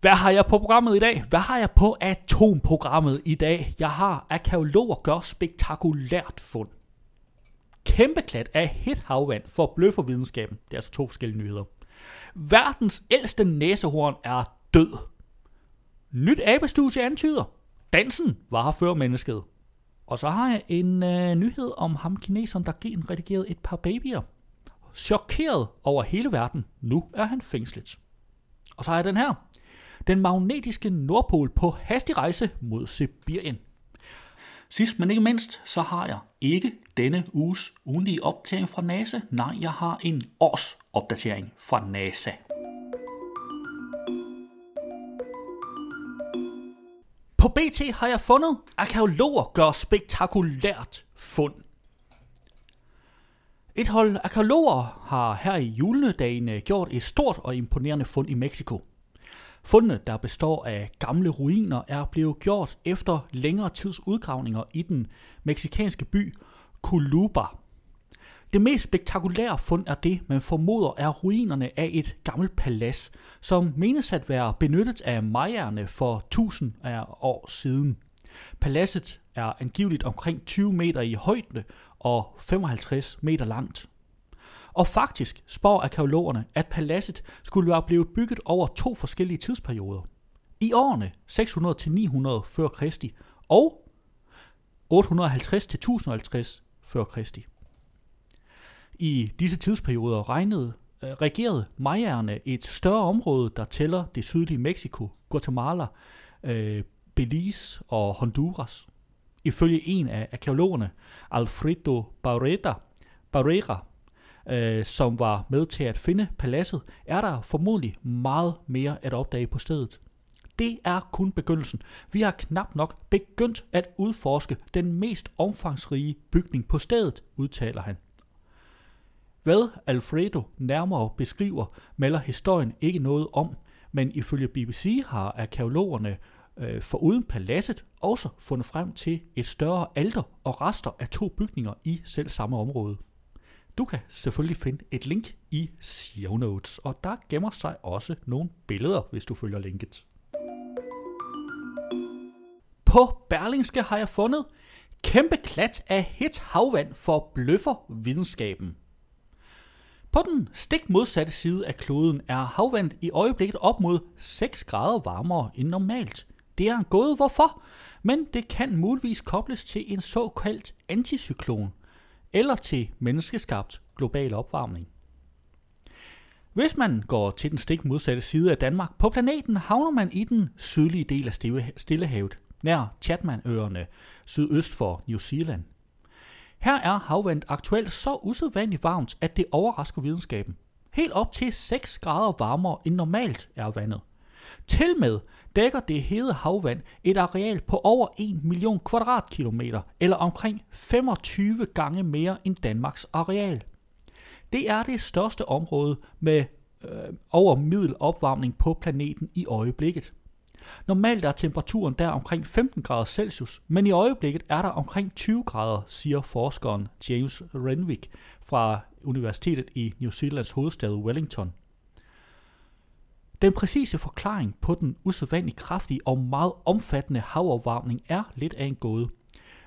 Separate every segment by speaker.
Speaker 1: Hvad har jeg på programmet i dag? Hvad har jeg på atomprogrammet i dag? Jeg har arkeologer gør spektakulært fund. Kæmpe klat af hit havvand for bløffer videnskaben. Det er altså to forskellige nyheder. Verdens ældste næsehorn er død. Nyt abestudie antyder. Dansen var her før mennesket. Og så har jeg en øh, nyhed om ham kineseren, der genredigerede et par babyer. Chokeret over hele verden. Nu er han fængslet. Og så har jeg den her. Den magnetiske nordpol på hastig rejse mod Sibirien. Sidst men ikke mindst, så har jeg ikke denne uges ugenlige opdatering fra NASA. Nej, jeg har en års opdatering fra NASA. På BT har jeg fundet, at arkeologer gør spektakulært fund. Et hold arkeologer har her i juledagene gjort et stort og imponerende fund i Mexico. Fundene, der består af gamle ruiner, er blevet gjort efter længere tids udgravninger i den meksikanske by Culuba. Det mest spektakulære fund er det, man formoder er ruinerne af et gammelt palads, som menes at være benyttet af majerne for tusind af år siden. Paladset er angiveligt omkring 20 meter i højde og 55 meter langt. Og faktisk spår arkeologerne, at paladset skulle være blevet bygget over to forskellige tidsperioder. I årene 600 til 900 før Kristi og 850 til 1050 før Kristi. I disse tidsperioder regnede, øh, regerede majerne et større område, der tæller det sydlige Mexico, Guatemala, øh, Belize og Honduras. Ifølge en af arkeologerne, Alfredo Barrera, Barrera øh, som var med til at finde paladset, er der formodentlig meget mere at opdage på stedet. Det er kun begyndelsen. Vi har knap nok begyndt at udforske den mest omfangsrige bygning på stedet, udtaler han. Hvad Alfredo nærmere beskriver, melder historien ikke noget om, men ifølge BBC har arkeologerne øh, foruden paladset også fundet frem til et større alter og rester af to bygninger i selv samme område. Du kan selvfølgelig finde et link i show notes, og der gemmer sig også nogle billeder, hvis du følger linket. På Berlingske har jeg fundet kæmpe klat af hit havvand for bløffer videnskaben. På den stik modsatte side af kloden er havvandet i øjeblikket op mod 6 grader varmere end normalt. Det er en gåde hvorfor, men det kan muligvis kobles til en såkaldt anticyklon – eller til menneskeskabt global opvarmning. Hvis man går til den stik modsatte side af Danmark på planeten, havner man i den sydlige del af Stillehavet, nær Chatmanøerne, sydøst for New Zealand. Her er havvandet aktuelt så usædvanligt varmt, at det overrasker videnskaben. Helt op til 6 grader varmere end normalt er vandet. Til med dækker det hede havvand et areal på over 1 million kvadratkilometer, eller omkring 25 gange mere end Danmarks areal. Det er det største område med øh, over middel opvarmning på planeten i øjeblikket. Normalt er temperaturen der omkring 15 grader Celsius, men i øjeblikket er der omkring 20 grader, siger forskeren James Renwick fra Universitetet i New Zealands hovedstad Wellington. Den præcise forklaring på den usædvanligt kraftige og meget omfattende havopvarmning er lidt af en gåde.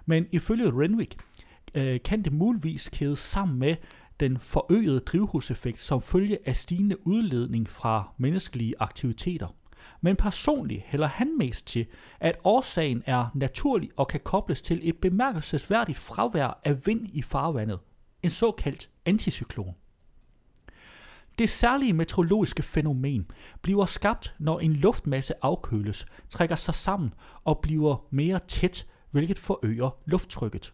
Speaker 1: Men ifølge Renwick øh, kan det muligvis kædes sammen med den forøgede drivhuseffekt som følge af stigende udledning fra menneskelige aktiviteter. Men personligt hælder han mest til, at årsagen er naturlig og kan kobles til et bemærkelsesværdigt fravær af vind i farvandet, en såkaldt anticyklon. Det særlige meteorologiske fænomen bliver skabt, når en luftmasse afkøles, trækker sig sammen og bliver mere tæt, hvilket forøger lufttrykket.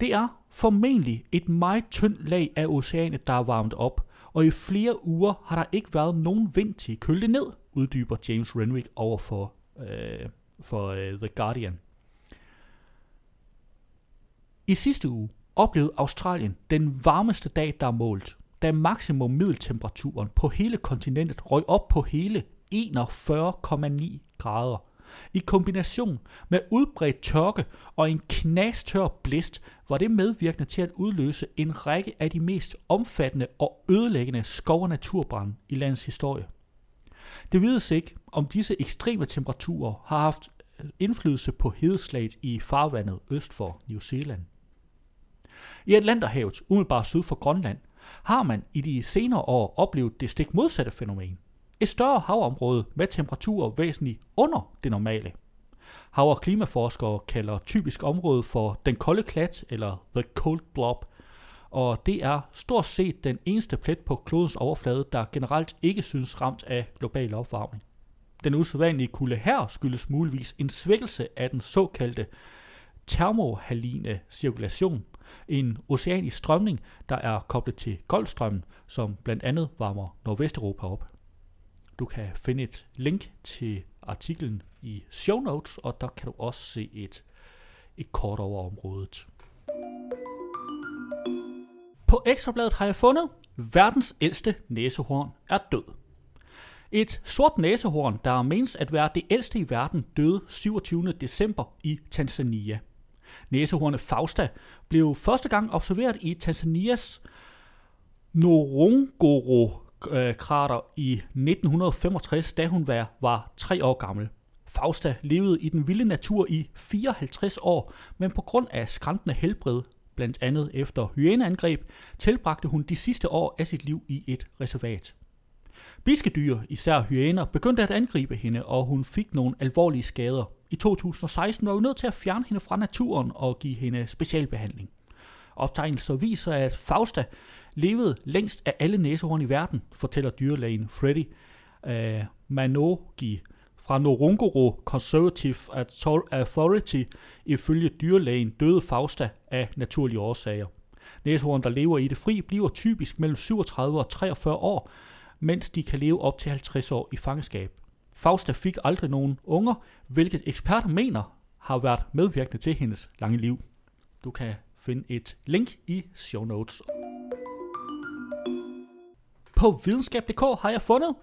Speaker 1: Det er formentlig et meget tyndt lag af oceanet, der er varmet op, og i flere uger har der ikke været nogen vind til at køle det ned, uddyber James Renwick over for, øh, for øh, The Guardian. I sidste uge oplevede Australien den varmeste dag, der er målt, da maksimum middeltemperaturen på hele kontinentet røg op på hele 41,9 grader. I kombination med udbredt tørke og en knastør blæst, var det medvirkende til at udløse en række af de mest omfattende og ødelæggende skov- og naturbrænde i landets historie. Det vides ikke, om disse ekstreme temperaturer har haft øh, indflydelse på hedeslaget i farvandet øst for New Zealand. I Atlanterhavet, umiddelbart syd for Grønland, har man i de senere år oplevet det stik modsatte fænomen. Et større havområde med temperaturer væsentligt under det normale. Hav- og klimaforskere kalder typisk området for den kolde klat eller the cold blob, og det er stort set den eneste plet på klodens overflade, der generelt ikke synes ramt af global opvarmning. Den usædvanlige kulde her skyldes muligvis en svækkelse af den såkaldte termohaline cirkulation, en oceanisk strømning, der er koblet til Golfstrømmen, som blandt andet varmer Nordvesteuropa op. Du kan finde et link til artiklen i show notes, og der kan du også se et, et kort over området. På Ekstrabladet har jeg fundet, verdens ældste næsehorn er død. Et sort næsehorn, der menes at være det ældste i verden, døde 27. december i Tanzania. Næsehornet Fausta blev første gang observeret i Tanzanias Ngorongoro-krater i 1965, da hun var, var tre år gammel. Fausta levede i den vilde natur i 54 år, men på grund af skræntende helbred, blandt andet efter hyæneangreb, tilbragte hun de sidste år af sit liv i et reservat. Biskedyr, især hyæner, begyndte at angribe hende, og hun fik nogle alvorlige skader. I 2016 var vi nødt til at fjerne hende fra naturen og give hende specialbehandling. Optegnelser viser, at Fausta levede længst af alle næsehorn i verden, fortæller dyrlægen Freddy uh, Manogi fra Norongoro Conservative Authority. Ifølge dyrlægen døde Fausta af naturlige årsager. Næsehorn, der lever i det fri, bliver typisk mellem 37 og 43 år, mens de kan leve op til 50 år i fangenskab. Fausta fik aldrig nogen unger, hvilket eksperter mener har været medvirkende til hendes lange liv. Du kan finde et link i show notes. På videnskab.dk har jeg fundet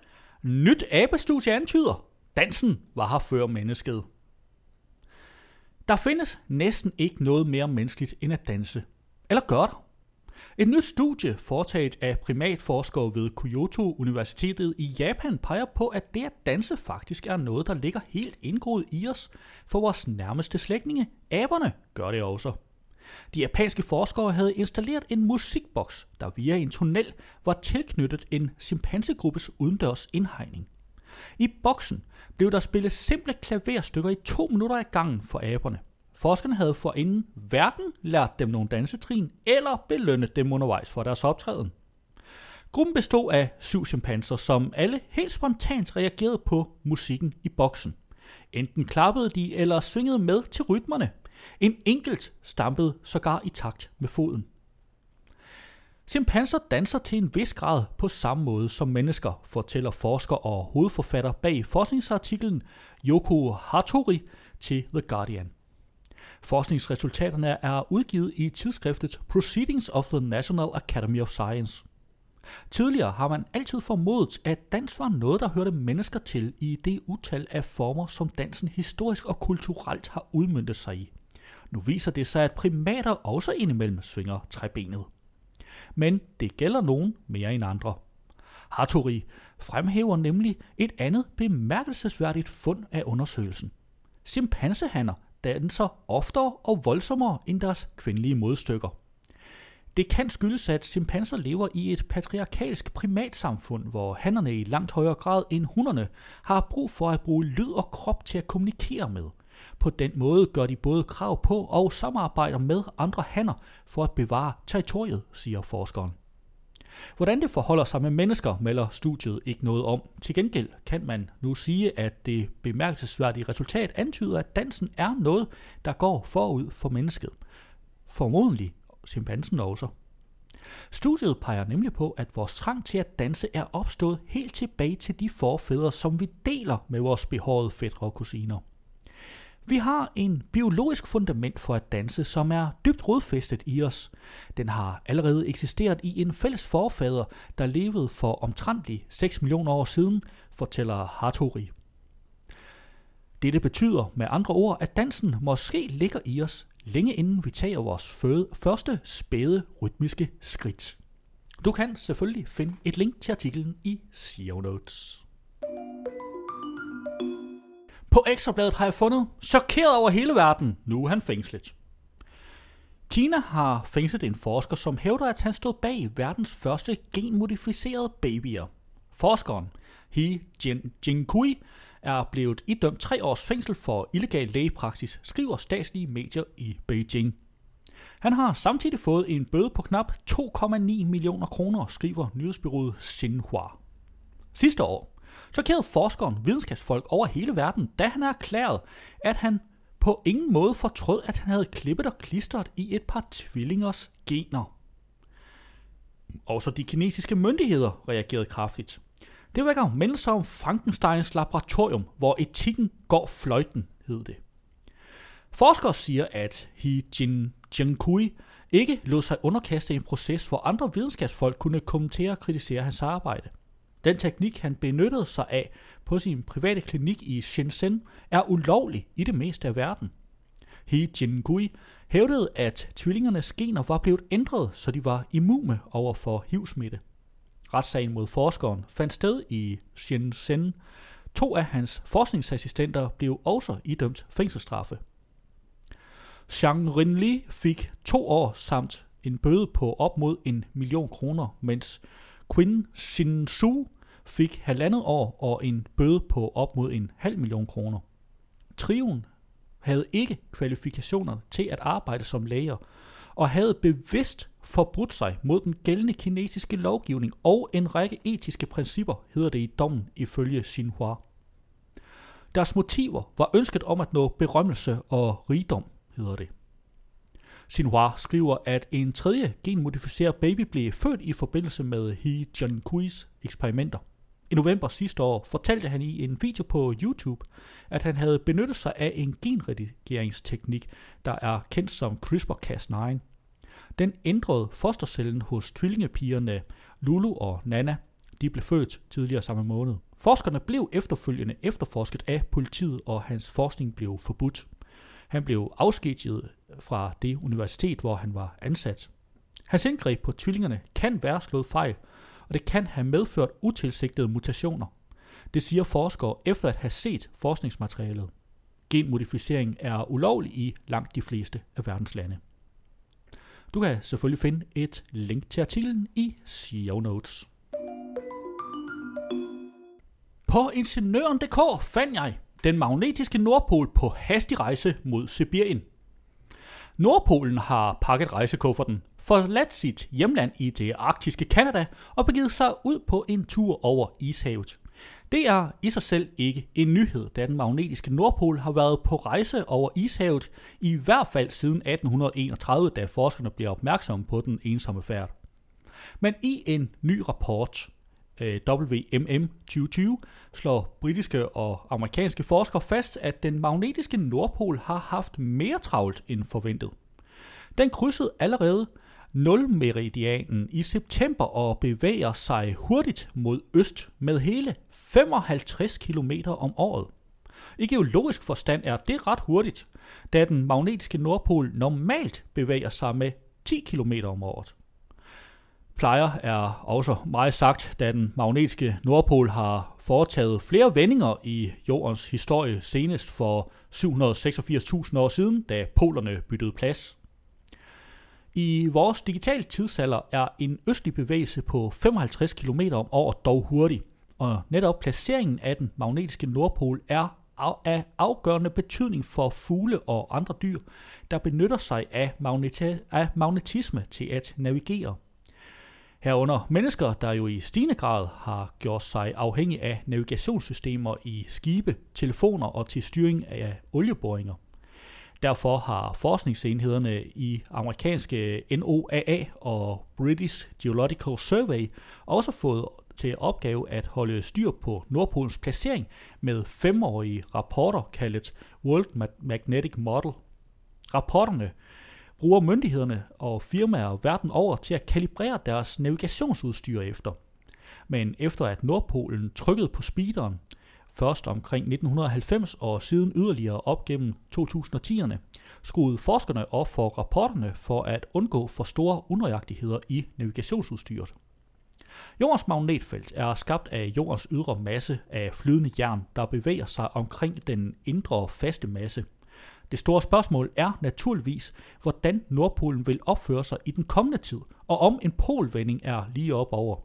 Speaker 1: nyt abestudie antyder. Dansen var her før mennesket. Der findes næsten ikke noget mere menneskeligt end at danse. Eller gør der? Et nyt studie foretaget af primatforskere ved Kyoto Universitetet i Japan peger på, at det at danse faktisk er noget, der ligger helt indgroet i os, for vores nærmeste slægtninge, aberne, gør det også. De japanske forskere havde installeret en musikboks, der via en tunnel var tilknyttet en chimpansegruppes udendørs indhegning. I boksen blev der spillet simple klaverstykker i to minutter ad gangen for aberne. Forskerne havde forinden hverken lært dem nogle dansetrin eller belønnet dem undervejs for deres optræden. Gruppen bestod af syv chimpanser, som alle helt spontant reagerede på musikken i boksen. Enten klappede de eller svingede med til rytmerne. En enkelt stampede sågar i takt med foden. Chimpanser danser til en vis grad på samme måde som mennesker, fortæller forsker og hovedforfatter bag forskningsartiklen Yoko Hattori til The Guardian. Forskningsresultaterne er udgivet i tidsskriftet Proceedings of the National Academy of Science. Tidligere har man altid formodet, at dans var noget, der hørte mennesker til i det utal af former, som dansen historisk og kulturelt har udmyndtet sig i. Nu viser det sig, at primater også indimellem svinger træbenet. Men det gælder nogen mere end andre. Hattori fremhæver nemlig et andet bemærkelsesværdigt fund af undersøgelsen. Chimpansehanner danser oftere og voldsommere end deres kvindelige modstykker. Det kan skyldes, at chimpanser lever i et patriarkalsk primatsamfund, hvor hannerne i langt højere grad end hunderne har brug for at bruge lyd og krop til at kommunikere med. På den måde gør de både krav på og samarbejder med andre hanner for at bevare territoriet, siger forskeren. Hvordan det forholder sig med mennesker, melder studiet ikke noget om. Til gengæld kan man nu sige, at det bemærkelsesværdige resultat antyder, at dansen er noget, der går forud for mennesket. Formodentlig chimpansen også. Studiet peger nemlig på, at vores trang til at danse er opstået helt tilbage til de forfædre, som vi deler med vores behårede fædre og kusiner. Vi har en biologisk fundament for at danse, som er dybt rodfæstet i os. Den har allerede eksisteret i en fælles forfader, der levede for omtrentligt 6 millioner år siden, fortæller Hartori. Dette betyder med andre ord, at dansen måske ligger i os, længe inden vi tager vores føde, første spæde rytmiske skridt. Du kan selvfølgelig finde et link til artiklen i show notes. På Ekstrabladet har jeg fundet, chokeret over hele verden, nu er han fængslet. Kina har fængslet en forsker, som hævder, at han stod bag verdens første genmodificerede babyer. Forskeren, He Jin, Jinkui, er blevet idømt tre års fængsel for illegal lægepraksis, skriver statslige medier i Beijing. Han har samtidig fået en bøde på knap 2,9 millioner kroner, skriver nyhedsbyrået Xinhua. Sidste år chokerede forskeren videnskabsfolk over hele verden, da han erklærede, at han på ingen måde fortrød, at han havde klippet og klistret i et par tvillingers gener. Også de kinesiske myndigheder reagerede kraftigt. Det vækker mennesker om Frankensteins laboratorium, hvor etikken går fløjten, hed det. Forskere siger, at He Jin Jiankui ikke lod sig underkaste en proces, hvor andre videnskabsfolk kunne kommentere og kritisere hans arbejde. Den teknik, han benyttede sig af på sin private klinik i Shenzhen, er ulovlig i det meste af verden. He Jingui hævdede, at tvillingernes gener var blevet ændret, så de var immune over for HIV-smitte. Retssagen mod forskeren fandt sted i Shenzhen. To af hans forskningsassistenter blev også idømt fængselsstraffe. Zhang Rinli fik to år samt en bøde på op mod en million kroner, mens Qin Shinsu fik halvandet år og en bøde på op mod en halv million kroner. Trioen havde ikke kvalifikationer til at arbejde som læger, og havde bevidst forbrudt sig mod den gældende kinesiske lovgivning og en række etiske principper, hedder det i dommen ifølge Xinhua. Deres motiver var ønsket om at nå berømmelse og rigdom, hedder det. Xinhua skriver, at en tredje genmodificeret baby blev født i forbindelse med He Jiankuis eksperimenter. I november sidste år fortalte han i en video på YouTube, at han havde benyttet sig af en genredigeringsteknik, der er kendt som CRISPR-Cas9. Den ændrede fostercellen hos tvillingepigerne Lulu og Nana. De blev født tidligere samme måned. Forskerne blev efterfølgende efterforsket af politiet, og hans forskning blev forbudt. Han blev afskediget fra det universitet, hvor han var ansat. Hans indgreb på tvillingerne kan være slået fejl, og det kan have medført utilsigtede mutationer. Det siger forskere efter at have set forskningsmaterialet. Genmodificering er ulovlig i langt de fleste af verdens lande. Du kan selvfølgelig finde et link til artiklen i show notes. På ingeniøren.dk fandt jeg den magnetiske Nordpol på hastig rejse mod Sibirien. Nordpolen har pakket rejsekufferten, forladt sit hjemland i det arktiske Kanada og begivet sig ud på en tur over ishavet. Det er i sig selv ikke en nyhed, da den magnetiske Nordpol har været på rejse over ishavet, i hvert fald siden 1831, da forskerne blev opmærksomme på den ensomme færd. Men i en ny rapport, Øh, WMM 2020, slår britiske og amerikanske forskere fast, at den magnetiske Nordpol har haft mere travlt end forventet. Den krydsede allerede nulmeridianen i september og bevæger sig hurtigt mod øst med hele 55 km om året. I geologisk forstand er det ret hurtigt, da den magnetiske nordpol normalt bevæger sig med 10 km om året. Plejer er også meget sagt, da den magnetiske nordpol har foretaget flere vendinger i jordens historie senest for 786.000 år siden, da polerne byttede plads. I vores digitale tidsalder er en østlig bevægelse på 55 km om året dog hurtig, og netop placeringen af den magnetiske nordpol er af afgørende betydning for fugle og andre dyr, der benytter sig af, magneti- af magnetisme til at navigere. Herunder mennesker, der jo i stigende grad har gjort sig afhængige af navigationssystemer i skibe, telefoner og til styring af olieboringer. Derfor har forskningsenhederne i amerikanske NOAA og British Geological Survey også fået til opgave at holde styr på Nordpolens placering med femårige rapporter kaldet World Magnetic Model. Rapporterne bruger myndighederne og firmaer verden over til at kalibrere deres navigationsudstyr efter. Men efter at Nordpolen trykkede på speederen, først omkring 1990 og siden yderligere op gennem 2010'erne, skruede forskerne op for rapporterne for at undgå for store unøjagtigheder i navigationsudstyret. Jordens magnetfelt er skabt af jordens ydre masse af flydende jern, der bevæger sig omkring den indre faste masse. Det store spørgsmål er naturligvis, hvordan Nordpolen vil opføre sig i den kommende tid, og om en polvending er lige op over.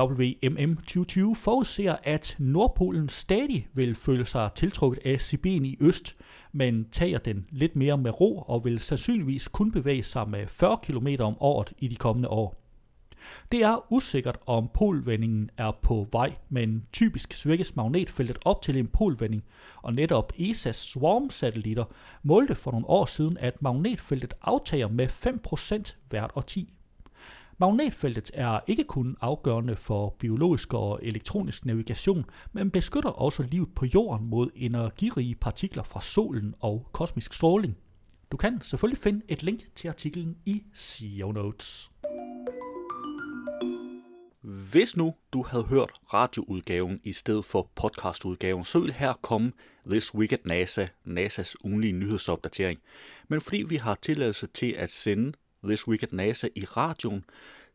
Speaker 1: WMM 2020 forudser, at Nordpolen stadig vil føle sig tiltrukket af Sibirien i øst, men tager den lidt mere med ro og vil sandsynligvis kun bevæge sig med 40 km om året i de kommende år. Det er usikkert, om polvendingen er på vej, men typisk svækkes magnetfeltet op til en polvending, og netop ESA's Swarm-satellitter målte for nogle år siden, at magnetfeltet aftager med 5% hvert årti. Magnetfeltet er ikke kun afgørende for biologisk og elektronisk navigation, men beskytter også livet på jorden mod energirige partikler fra solen og kosmisk stråling. Du kan selvfølgelig finde et link til artiklen i SEO notes.
Speaker 2: Hvis nu du havde hørt radioudgaven i stedet for podcastudgaven, så ville her komme This Week at NASA, NASA's ugenlige nyhedsopdatering. Men fordi vi har tilladelse til at sende This Week at NASA i radioen,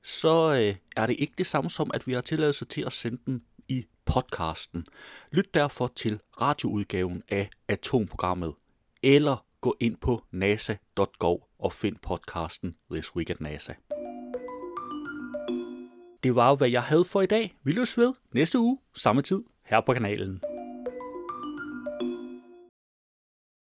Speaker 2: så øh, er det ikke det samme som, at vi har tilladelse til at sende den i podcasten. Lyt derfor til radioudgaven af Atomprogrammet, eller gå ind på nasa.gov og find podcasten This Week at NASA. Det var hvad jeg havde for i dag. Vi løs ved næste uge, samme tid, her på kanalen.